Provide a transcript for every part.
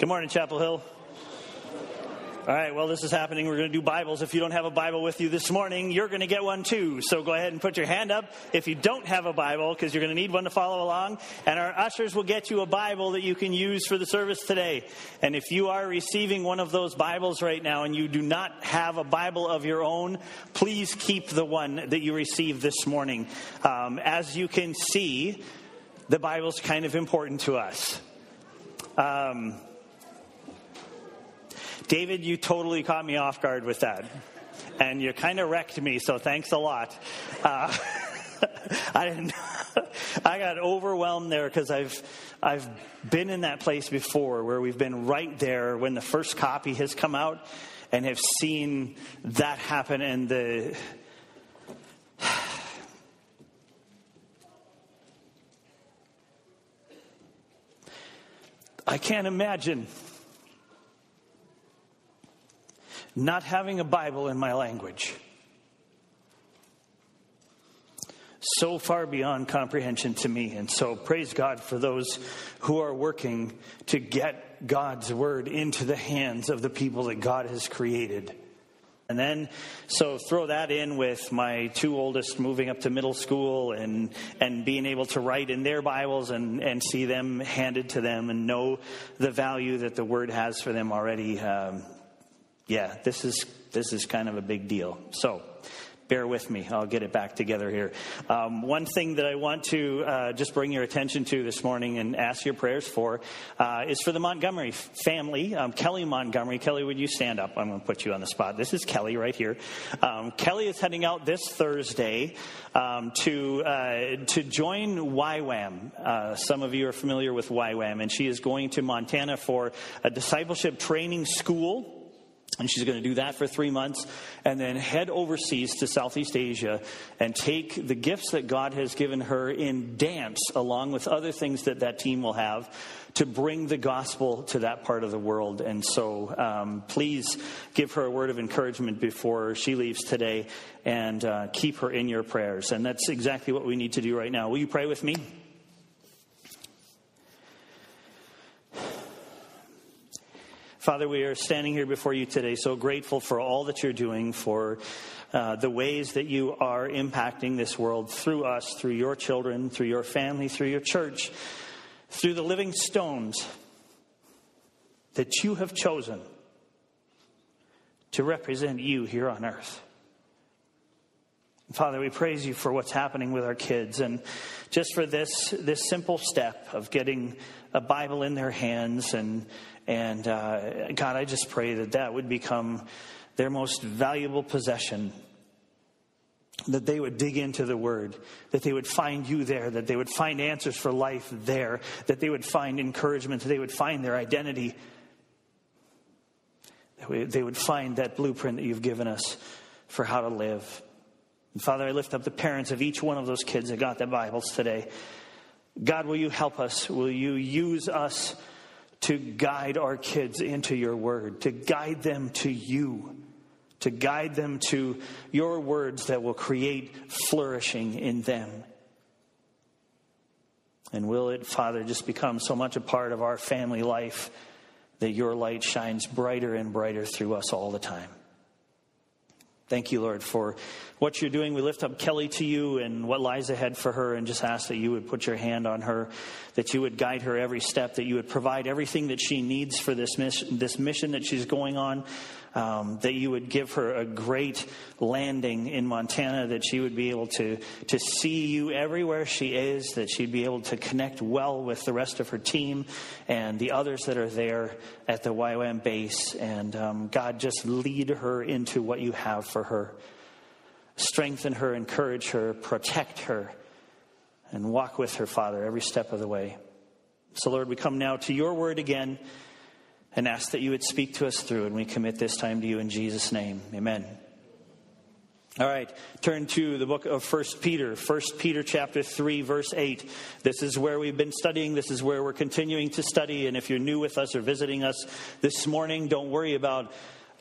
Good morning, Chapel Hill. All right, well, this is happening. We're going to do Bibles. If you don't have a Bible with you this morning, you're going to get one too. So go ahead and put your hand up if you don't have a Bible, because you're going to need one to follow along. And our ushers will get you a Bible that you can use for the service today. And if you are receiving one of those Bibles right now and you do not have a Bible of your own, please keep the one that you received this morning. Um, as you can see, the Bible's kind of important to us. Um, David, you totally caught me off guard with that. And you kind of wrecked me, so thanks a lot. Uh, I didn't. I got overwhelmed there because I've I've been in that place before where we've been right there when the first copy has come out and have seen that happen and the I can't imagine not having a Bible in my language. So far beyond comprehension to me. And so, praise God for those who are working to get God's word into the hands of the people that God has created. And then, so throw that in with my two oldest moving up to middle school and, and being able to write in their Bibles and, and see them handed to them and know the value that the Word has for them already. Um, yeah, this is this is kind of a big deal. So bear with me. I'll get it back together here. Um, one thing that I want to uh, just bring your attention to this morning and ask your prayers for uh, is for the Montgomery family. Um, Kelly Montgomery. Kelly, would you stand up? I'm going to put you on the spot. This is Kelly right here. Um, Kelly is heading out this Thursday um, to uh, to join YWAM. Uh, some of you are familiar with YWAM, and she is going to Montana for a discipleship training school. And she's going to do that for three months and then head overseas to Southeast Asia and take the gifts that God has given her in dance, along with other things that that team will have, to bring the gospel to that part of the world. And so um, please give her a word of encouragement before she leaves today and uh, keep her in your prayers. And that's exactly what we need to do right now. Will you pray with me? Father, we are standing here before you today, so grateful for all that you're doing, for uh, the ways that you are impacting this world through us, through your children, through your family, through your church, through the living stones that you have chosen to represent you here on earth. Father, we praise you for what's happening with our kids and just for this, this simple step of getting a Bible in their hands and and uh, God, I just pray that that would become their most valuable possession. That they would dig into the Word, that they would find you there, that they would find answers for life there, that they would find encouragement, that they would find their identity, that they would find that blueprint that you've given us for how to live. And Father, I lift up the parents of each one of those kids that got their Bibles today. God, will you help us? Will you use us? to guide our kids into your word, to guide them to you, to guide them to your words that will create flourishing in them. And will it, Father, just become so much a part of our family life that your light shines brighter and brighter through us all the time? Thank you, Lord, for what you're doing. We lift up Kelly to you and what lies ahead for her, and just ask that you would put your hand on her, that you would guide her every step, that you would provide everything that she needs for this this mission that she's going on um, that you would give her a great landing in Montana, that she would be able to, to see you everywhere she is, that she'd be able to connect well with the rest of her team and the others that are there at the YWAM base. And um, God, just lead her into what you have for her. Strengthen her, encourage her, protect her, and walk with her, Father, every step of the way. So, Lord, we come now to your word again and ask that you would speak to us through. And we commit this time to you in Jesus' name. Amen. All right, turn to the book of First Peter, First Peter chapter 3, verse 8. This is where we've been studying. This is where we're continuing to study. And if you're new with us or visiting us this morning, don't worry about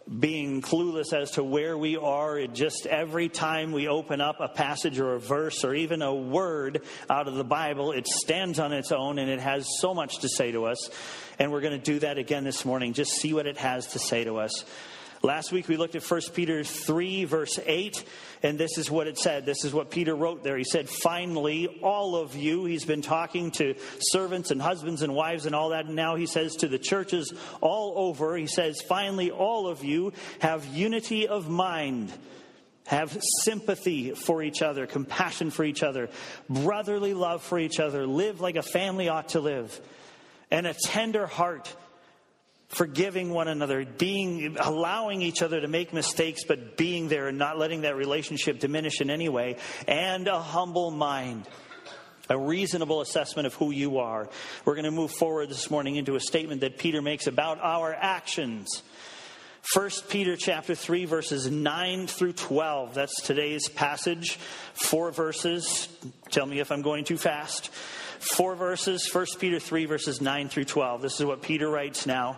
being clueless as to where we are. It just every time we open up a passage or a verse or even a word out of the Bible, it stands on its own and it has so much to say to us. And we're going to do that again this morning. Just see what it has to say to us. Last week we looked at 1 Peter 3, verse 8, and this is what it said. This is what Peter wrote there. He said, Finally, all of you, he's been talking to servants and husbands and wives and all that, and now he says to the churches all over, he says, Finally, all of you have unity of mind. Have sympathy for each other, compassion for each other, brotherly love for each other, live like a family ought to live, and a tender heart forgiving one another, being allowing each other to make mistakes, but being there and not letting that relationship diminish in any way, and a humble mind. A reasonable assessment of who you are. We're going to move forward this morning into a statement that Peter makes about our actions. 1 Peter chapter 3 verses 9 through 12. That's today's passage. Four verses. Tell me if I'm going too fast. Four verses. 1 Peter 3 verses 9 through 12. This is what Peter writes now.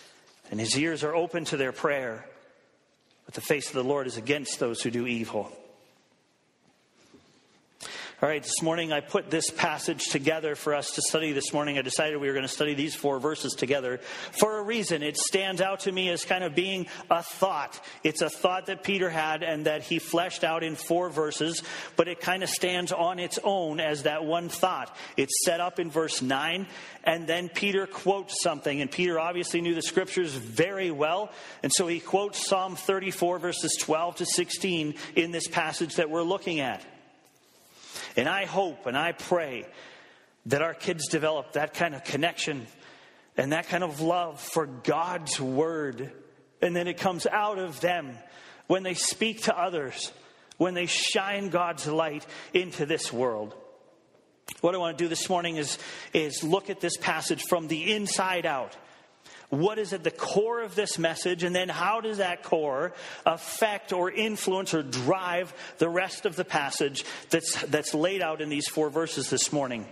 and his ears are open to their prayer, but the face of the Lord is against those who do evil. All right, this morning I put this passage together for us to study this morning. I decided we were going to study these four verses together for a reason. It stands out to me as kind of being a thought. It's a thought that Peter had and that he fleshed out in four verses, but it kind of stands on its own as that one thought. It's set up in verse 9, and then Peter quotes something. And Peter obviously knew the scriptures very well, and so he quotes Psalm 34, verses 12 to 16 in this passage that we're looking at. And I hope and I pray that our kids develop that kind of connection and that kind of love for God's word. And then it comes out of them when they speak to others, when they shine God's light into this world. What I want to do this morning is, is look at this passage from the inside out what is at the core of this message, and then how does that core affect or influence or drive the rest of the passage that's, that's laid out in these four verses this morning.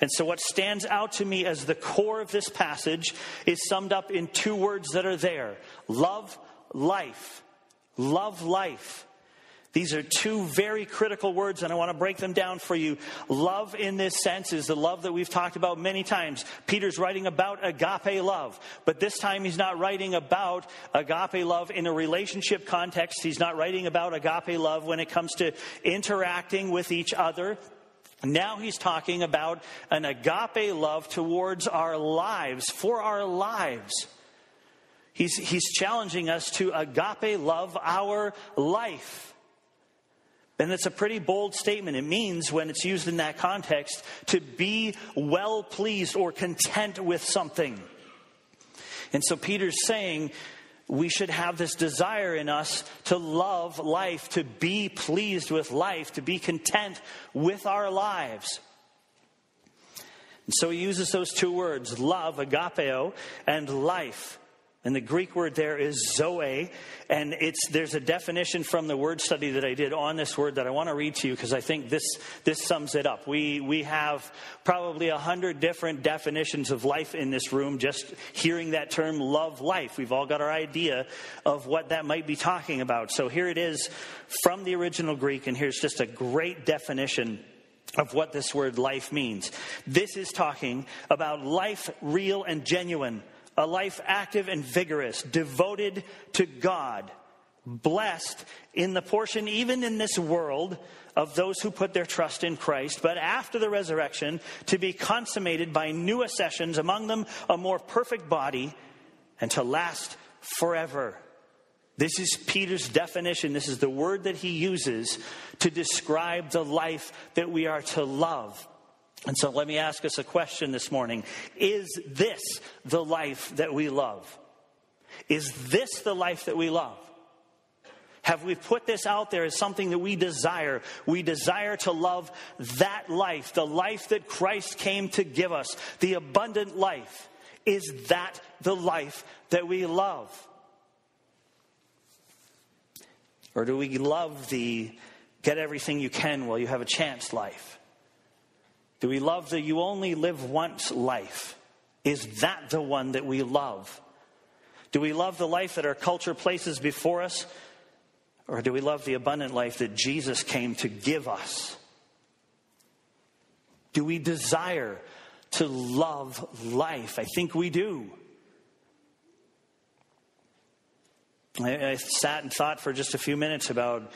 And so, what stands out to me as the core of this passage is summed up in two words that are there love, life. Love, life. These are two very critical words, and I want to break them down for you. Love, in this sense, is the love that we've talked about many times. Peter's writing about agape love, but this time he's not writing about agape love in a relationship context. He's not writing about agape love when it comes to interacting with each other. Now he's talking about an agape love towards our lives, for our lives. He's, he's challenging us to agape love our life. And it's a pretty bold statement. It means, when it's used in that context, to be well pleased or content with something. And so Peter's saying we should have this desire in us to love life, to be pleased with life, to be content with our lives. And so he uses those two words, love, agapeo, and life. And the Greek word there is zoe, and it's there's a definition from the word study that I did on this word that I want to read to you because I think this this sums it up. We we have probably a hundred different definitions of life in this room. Just hearing that term, love life, we've all got our idea of what that might be talking about. So here it is from the original Greek, and here's just a great definition of what this word life means. This is talking about life real and genuine a life active and vigorous, devoted to God, blessed in the portion, even in this world, of those who put their trust in Christ, but after the resurrection, to be consummated by new accessions, among them a more perfect body, and to last forever. This is Peter's definition. This is the word that he uses to describe the life that we are to love. And so let me ask us a question this morning. Is this the life that we love? Is this the life that we love? Have we put this out there as something that we desire? We desire to love that life, the life that Christ came to give us, the abundant life. Is that the life that we love? Or do we love the get everything you can while you have a chance life? Do we love the you only live once life? Is that the one that we love? Do we love the life that our culture places before us? Or do we love the abundant life that Jesus came to give us? Do we desire to love life? I think we do. I, I, sat and thought for just a few minutes about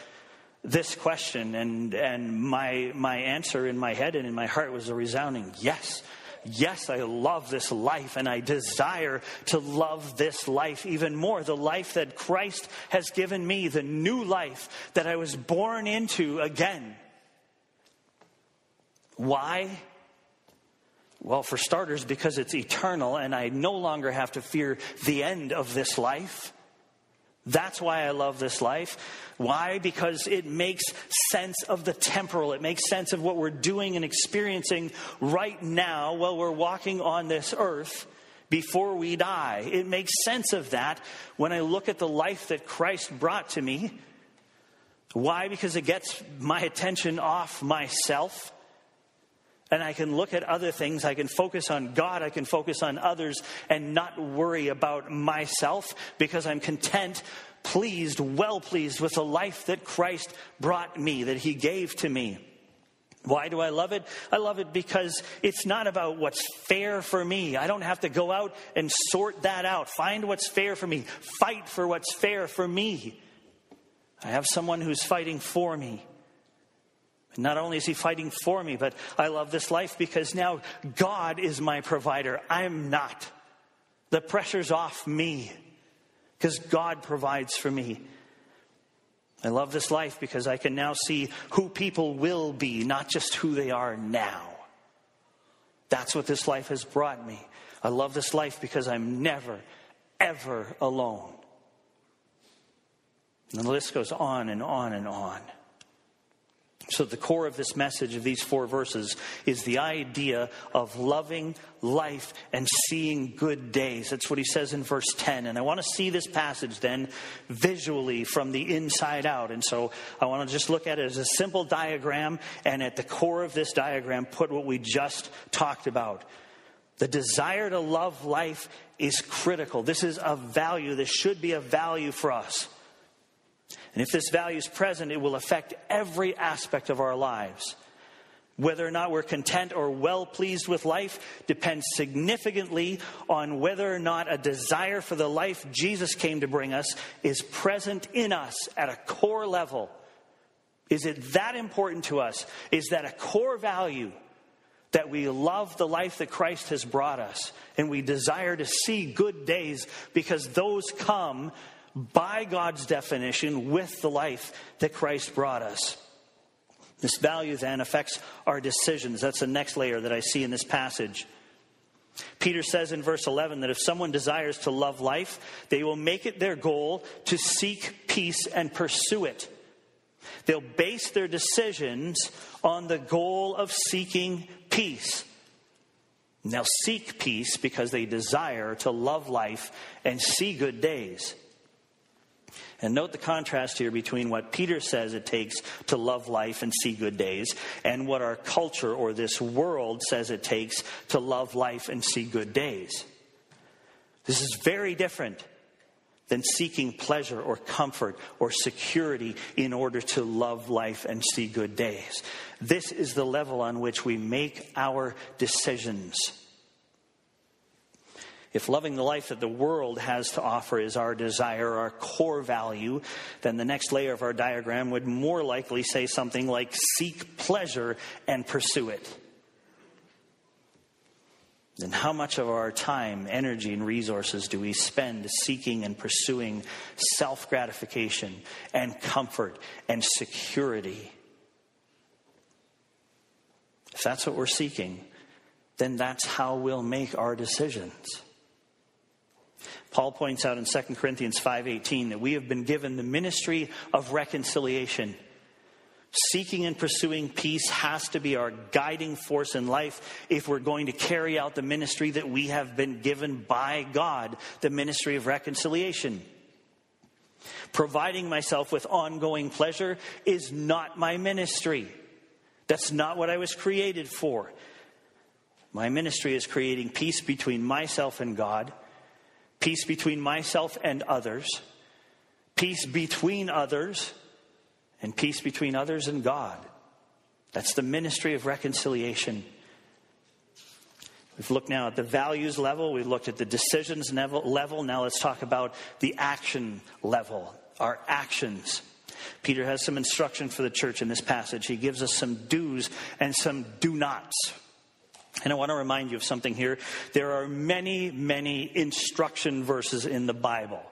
this question, and, and my, my answer in my head and in my heart was a resounding yes. Yes, I love this life and I desire to love this life even more. The life that Christ has given me, the new life that I was born into again. Why? Well, for starters, because it's eternal and I no longer have to fear the end of this life. That's why I love this life. Why? Because it makes sense of the temporal. It makes sense of what we're doing and experiencing right now while we're walking on this earth before we die. It makes sense of that when I look at the life that Christ brought to me. Why? Because it gets my attention off myself. And I can look at other things. I can focus on God. I can focus on others and not worry about myself because I'm content, pleased, well pleased with the life that Christ brought me, that He gave to me. Why do I love it? I love it because it's not about what's fair for me. I don't have to go out and sort that out. Find what's fair for me. Fight for what's fair for me. I have someone who's fighting for me. Not only is he fighting for me, but I love this life because now God is my provider. I'm not. The pressure's off me because God provides for me. I love this life because I can now see who people will be, not just who they are now. That's what this life has brought me. I love this life because I'm never, ever alone. And the list goes on and on and on. So, the core of this message of these four verses is the idea of loving life and seeing good days. That's what he says in verse 10. And I want to see this passage then visually from the inside out. And so, I want to just look at it as a simple diagram, and at the core of this diagram, put what we just talked about. The desire to love life is critical. This is a value. This should be a value for us. And if this value is present, it will affect every aspect of our lives. Whether or not we're content or well pleased with life depends significantly on whether or not a desire for the life Jesus came to bring us is present in us at a core level. Is it that important to us? Is that a core value that we love the life that Christ has brought us and we desire to see good days because those come by God's definition with the life that Christ brought us. This value then affects our decisions. That's the next layer that I see in this passage. Peter says in verse 11 that if someone desires to love life, they will make it their goal to seek peace and pursue it. They'll base their decisions on the goal of seeking peace. And they'll seek peace because they desire to love life and see good days. And note the contrast here between what Peter says it takes to love life and see good days and what our culture or this world says it takes to love life and see good days. This is very different than seeking pleasure or comfort or security in order to love life and see good days. This is the level on which we make our decisions. If loving the life that the world has to offer is our desire, our core value, then the next layer of our diagram would more likely say something like seek pleasure and pursue it. Then, how much of our time, energy, and resources do we spend seeking and pursuing self gratification and comfort and security? If that's what we're seeking, then that's how we'll make our decisions. Paul points out in 2 Corinthians 5:18 that we have been given the ministry of reconciliation. Seeking and pursuing peace has to be our guiding force in life if we're going to carry out the ministry that we have been given by God, the ministry of reconciliation. Providing myself with ongoing pleasure is not my ministry. That's not what I was created for. My ministry is creating peace between myself and God, peace between myself and others, peace between others and peace between others and God. That's the ministry of reconciliation. We've looked now at the values level, we've looked at the decisions level. Now let's talk about the action level, our actions. Peter has some instruction for the church in this passage. He gives us some do's and some do nots. And I want to remind you of something here. There are many, many instruction verses in the Bible.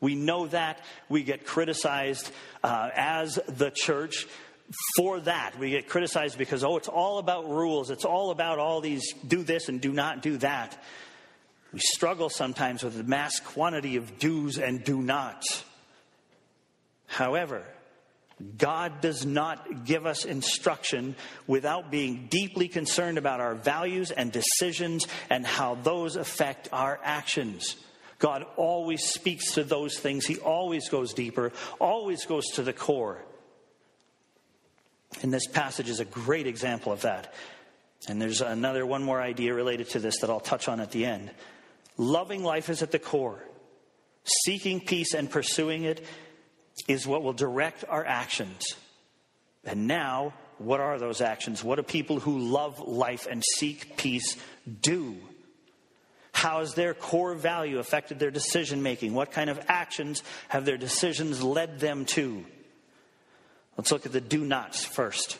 We know that. We get criticized uh, as the church for that. We get criticized because, oh, it's all about rules. It's all about all these do this and do not do that. We struggle sometimes with the mass quantity of do's and do nots. However, God does not give us instruction without being deeply concerned about our values and decisions and how those affect our actions. God always speaks to those things. He always goes deeper, always goes to the core. And this passage is a great example of that. And there's another one more idea related to this that I'll touch on at the end. Loving life is at the core. Seeking peace and pursuing it is what will direct our actions. And now, what are those actions? What do people who love life and seek peace do? How has their core value affected their decision making? What kind of actions have their decisions led them to? Let's look at the do nots first.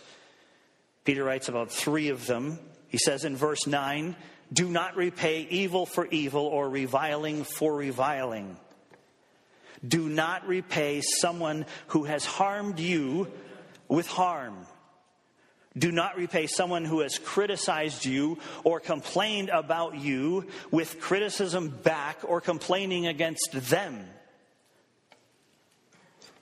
Peter writes about three of them. He says in verse 9, Do not repay evil for evil or reviling for reviling. Do not repay someone who has harmed you with harm. Do not repay someone who has criticized you or complained about you with criticism back or complaining against them.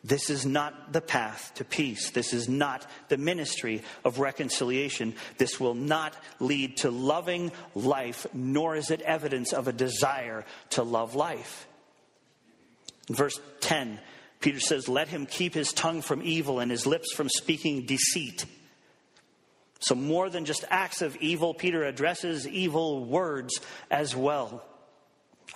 This is not the path to peace. This is not the ministry of reconciliation. This will not lead to loving life, nor is it evidence of a desire to love life. Verse 10, Peter says, Let him keep his tongue from evil and his lips from speaking deceit. So, more than just acts of evil, Peter addresses evil words as well.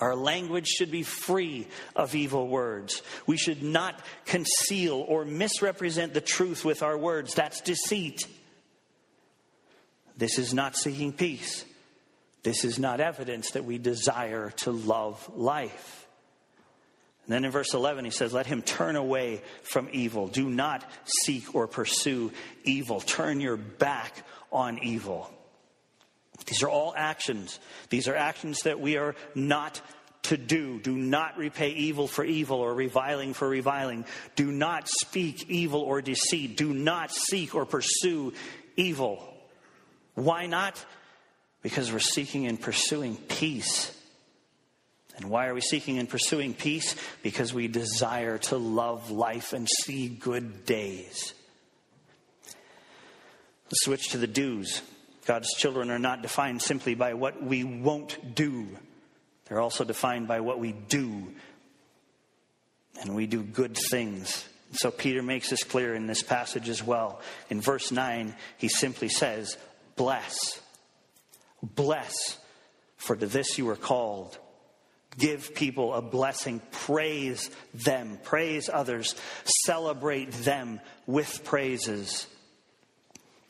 Our language should be free of evil words. We should not conceal or misrepresent the truth with our words. That's deceit. This is not seeking peace. This is not evidence that we desire to love life. And then in verse 11, he says, Let him turn away from evil. Do not seek or pursue evil. Turn your back on evil. These are all actions. These are actions that we are not to do. Do not repay evil for evil or reviling for reviling. Do not speak evil or deceit. Do not seek or pursue evil. Why not? Because we're seeking and pursuing peace. And why are we seeking and pursuing peace? Because we desire to love life and see good days. Let's switch to the do's. God's children are not defined simply by what we won't do, they're also defined by what we do. And we do good things. So Peter makes this clear in this passage as well. In verse 9, he simply says, Bless. Bless, for to this you are called give people a blessing, praise them, praise others, celebrate them with praises.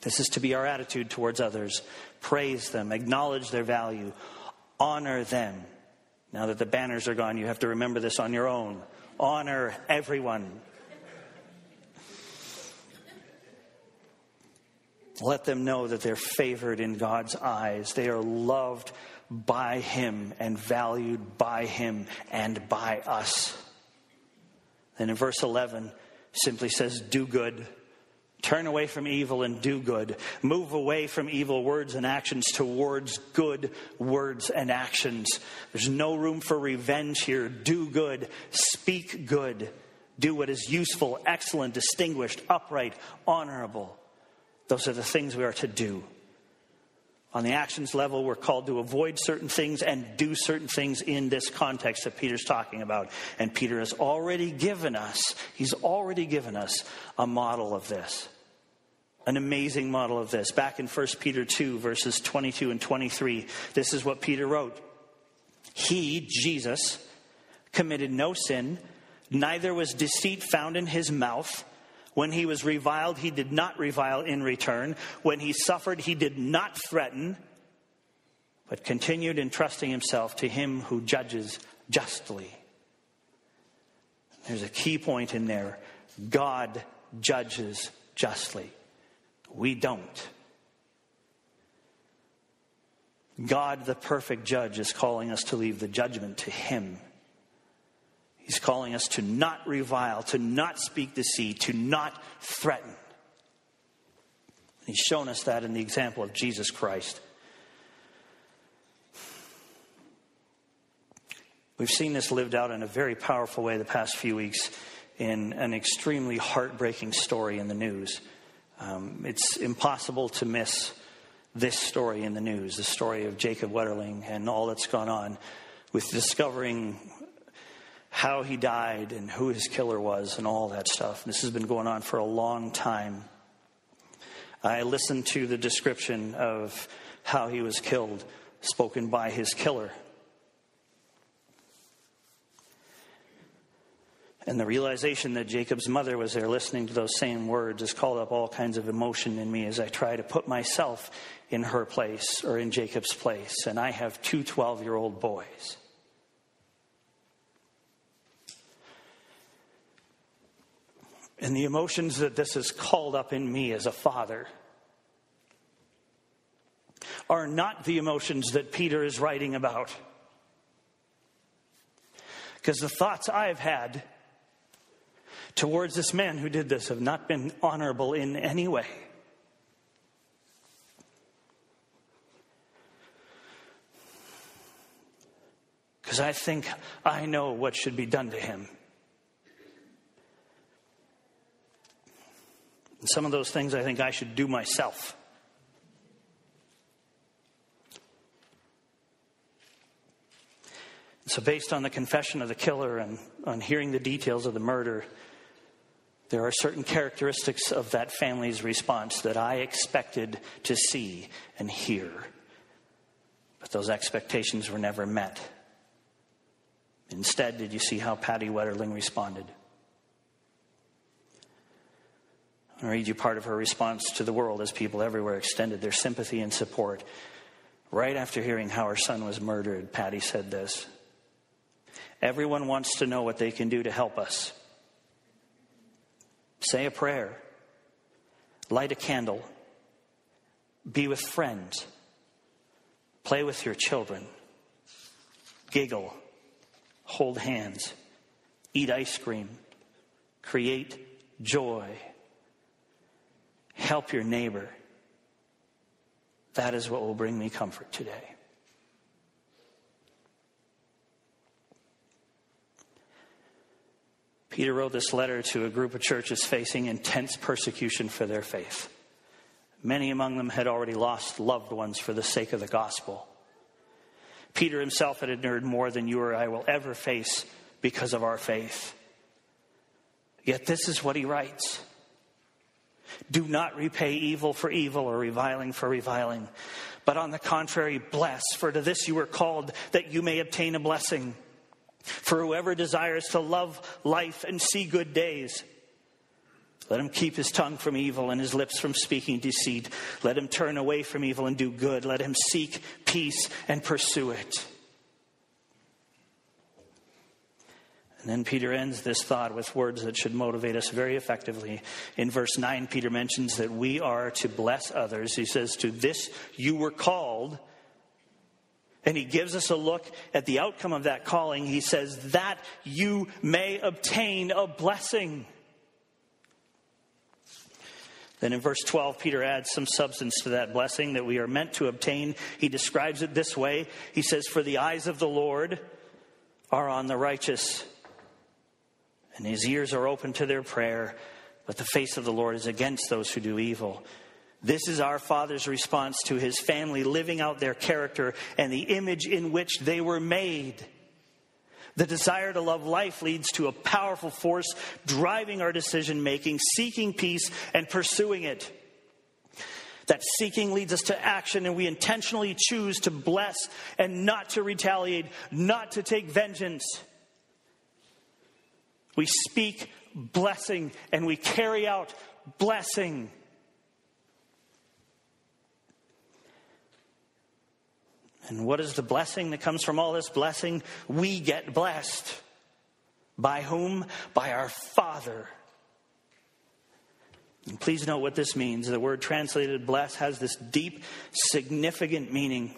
This is to be our attitude towards others. Praise them, acknowledge their value, honor them. Now that the banners are gone, you have to remember this on your own. Honor everyone. Let them know that they're favored in God's eyes. They are loved by Him and valued by Him and by us. And in verse 11, simply says, Do good, Turn away from evil and do good. Move away from evil words and actions towards good words and actions. There's no room for revenge here. Do good. Speak good. Do what is useful, excellent, distinguished, upright, honorable. Those are the things we are to do. On the actions level, we're called to avoid certain things and do certain things in this context that Peter's talking about. And Peter has already given us, he's already given us a model of this. An amazing model of this. Back in 1 Peter 2, verses 22 and 23, this is what Peter wrote He, Jesus, committed no sin, neither was deceit found in his mouth. When he was reviled, he did not revile in return. When he suffered, he did not threaten, but continued entrusting himself to him who judges justly. There's a key point in there God judges justly. We don't. God, the perfect judge, is calling us to leave the judgment to him. He's calling us to not revile, to not speak deceit, to not threaten. He's shown us that in the example of Jesus Christ. We've seen this lived out in a very powerful way the past few weeks in an extremely heartbreaking story in the news. Um, it's impossible to miss this story in the news, the story of Jacob Wetterling and all that's gone on with discovering how he died and who his killer was and all that stuff. This has been going on for a long time. I listened to the description of how he was killed, spoken by his killer. And the realization that Jacob's mother was there listening to those same words has called up all kinds of emotion in me as I try to put myself in her place or in Jacob's place. And I have two 12 year old boys. And the emotions that this has called up in me as a father are not the emotions that Peter is writing about. Because the thoughts I've had towards this man who did this have not been honorable in any way. Because I think I know what should be done to him. And some of those things I think I should do myself. So, based on the confession of the killer and on hearing the details of the murder, there are certain characteristics of that family's response that I expected to see and hear. But those expectations were never met. Instead, did you see how Patty Wetterling responded? I'll read you part of her response to the world as people everywhere extended their sympathy and support. Right after hearing how her son was murdered, Patty said this Everyone wants to know what they can do to help us. Say a prayer, light a candle, be with friends, play with your children, giggle, hold hands, eat ice cream, create joy Help your neighbor. That is what will bring me comfort today. Peter wrote this letter to a group of churches facing intense persecution for their faith. Many among them had already lost loved ones for the sake of the gospel. Peter himself had endured more than you or I will ever face because of our faith. Yet this is what he writes do not repay evil for evil or reviling for reviling, but on the contrary, bless, for to this you were called, that you may obtain a blessing. For whoever desires to love life and see good days, let him keep his tongue from evil and his lips from speaking deceit. Let him turn away from evil and do good. Let him seek peace and pursue it. And then Peter ends this thought with words that should motivate us very effectively. In verse 9, Peter mentions that we are to bless others. He says, To this you were called. And he gives us a look at the outcome of that calling. He says, That you may obtain a blessing. Then in verse 12, Peter adds some substance to that blessing that we are meant to obtain. He describes it this way He says, For the eyes of the Lord are on the righteous, and his ears are open to their prayer, but the face of the Lord is against those who do evil. This is our Father's response to his family living out their character and the image in which they were made. The desire to love life leads to a powerful force driving our decision making, seeking peace, and pursuing it. That seeking leads us to action, and we intentionally choose to bless and not to retaliate, not to take vengeance. We speak blessing and we carry out blessing. And what is the blessing that comes from all this blessing? We get blessed. By whom? By our Father. And please note what this means. The word translated bless has this deep, significant meaning.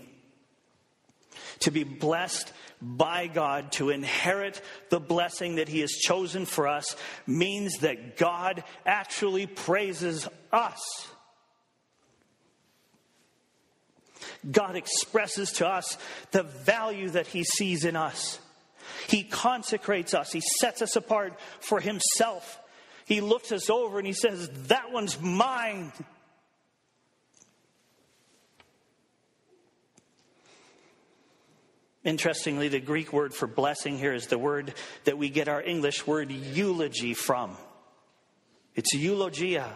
To be blessed by God, to inherit the blessing that He has chosen for us, means that God actually praises us. God expresses to us the value that He sees in us. He consecrates us, He sets us apart for Himself. He looks us over and He says, That one's mine. Interestingly, the Greek word for blessing here is the word that we get our English word eulogy from. It's eulogia.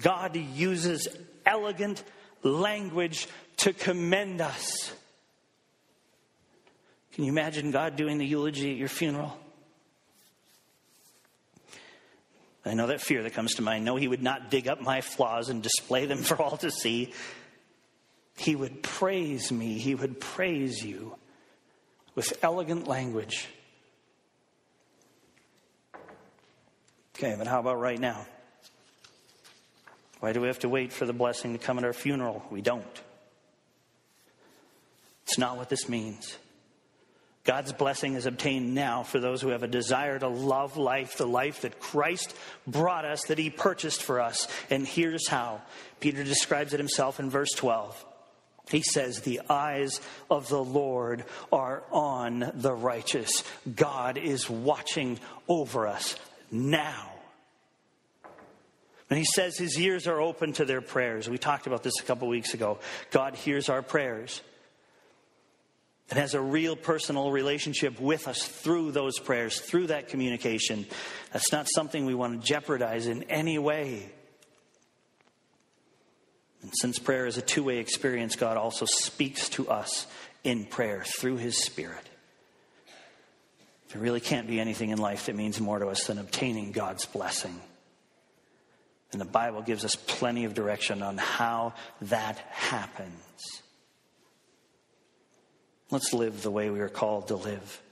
God uses elegant language to commend us. Can you imagine God doing the eulogy at your funeral? I know that fear that comes to mind. No, he would not dig up my flaws and display them for all to see. He would praise me, he would praise you with elegant language. Okay, but how about right now? Why do we have to wait for the blessing to come at our funeral? We don't. It's not what this means. God's blessing is obtained now for those who have a desire to love life, the life that Christ brought us, that He purchased for us. And here's how Peter describes it himself in verse 12. He says, The eyes of the Lord are on the righteous. God is watching over us now. And he says his ears are open to their prayers. We talked about this a couple weeks ago. God hears our prayers and has a real personal relationship with us through those prayers, through that communication. That's not something we want to jeopardize in any way. And since prayer is a two way experience, God also speaks to us in prayer through His Spirit. There really can't be anything in life that means more to us than obtaining God's blessing. And the Bible gives us plenty of direction on how that happens. Let's live the way we are called to live.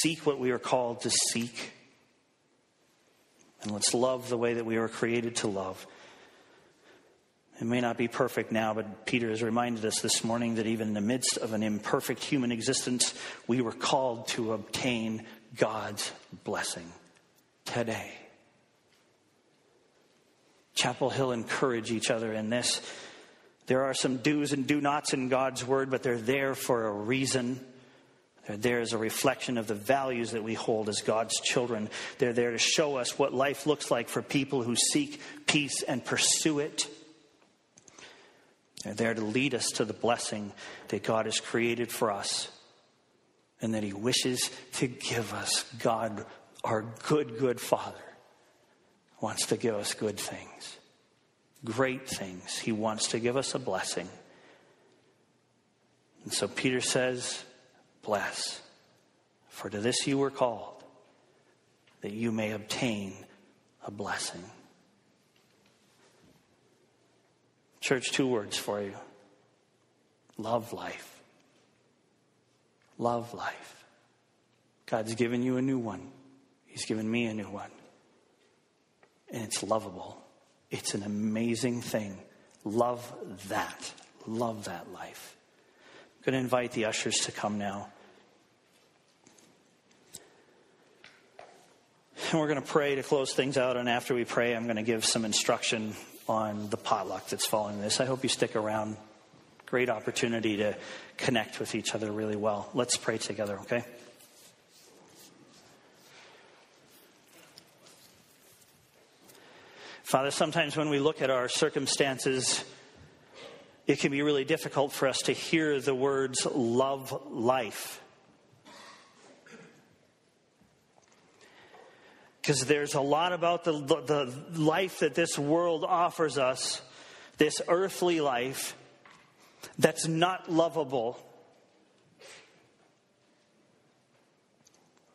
Seek what we are called to seek. And let's love the way that we are created to love. It may not be perfect now, but Peter has reminded us this morning that even in the midst of an imperfect human existence, we were called to obtain God's blessing today. Chapel Hill encourage each other in this. There are some do's and do nots in God's word, but they're there for a reason. They're there as a reflection of the values that we hold as God's children. They're there to show us what life looks like for people who seek peace and pursue it. They're there to lead us to the blessing that God has created for us and that He wishes to give us. God, our good, good Father wants to give us good things, great things. He wants to give us a blessing. And so Peter says, Bless, for to this you were called, that you may obtain a blessing. Church, two words for you love life. Love life. God's given you a new one, He's given me a new one and it's lovable. It's an amazing thing. Love that. Love that life. I'm going to invite the ushers to come now. And we're going to pray to close things out. And after we pray, I'm going to give some instruction on the potluck that's following this. I hope you stick around. Great opportunity to connect with each other really well. Let's pray together, okay? Father, sometimes when we look at our circumstances, it can be really difficult for us to hear the words love life. Because there's a lot about the, the, life that this world offers us, this earthly life, that's not lovable.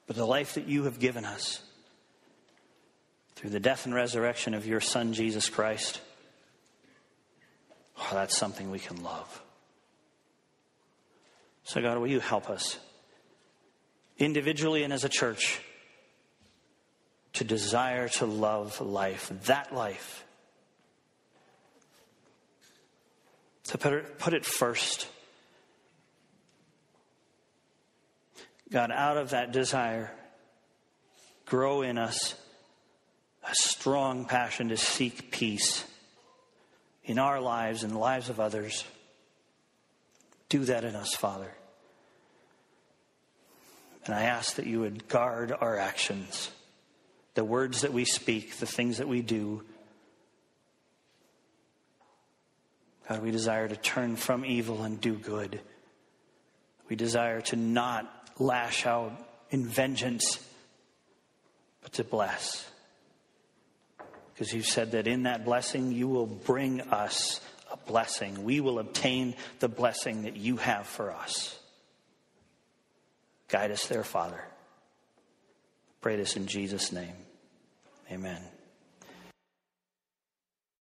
But the life that you have given us through the death and resurrection of your Son, Jesus Christ, oh, that's something we can love. So, God, will you help us individually and as a church to desire to love life, that life, to put it, put it first. God, out of that desire, grow in us a strong passion to seek peace in our lives and the lives of others. Do that in us, Father. And I ask that you would guard our actions, the words that we speak, the things that we do. God, we desire to turn from evil and do good. We desire to not lash out in vengeance, but to bless because you said that in that blessing you will bring us a blessing. We will obtain the blessing that you have for us. Guide us there, Father. Pray this in Jesus' name. Amen.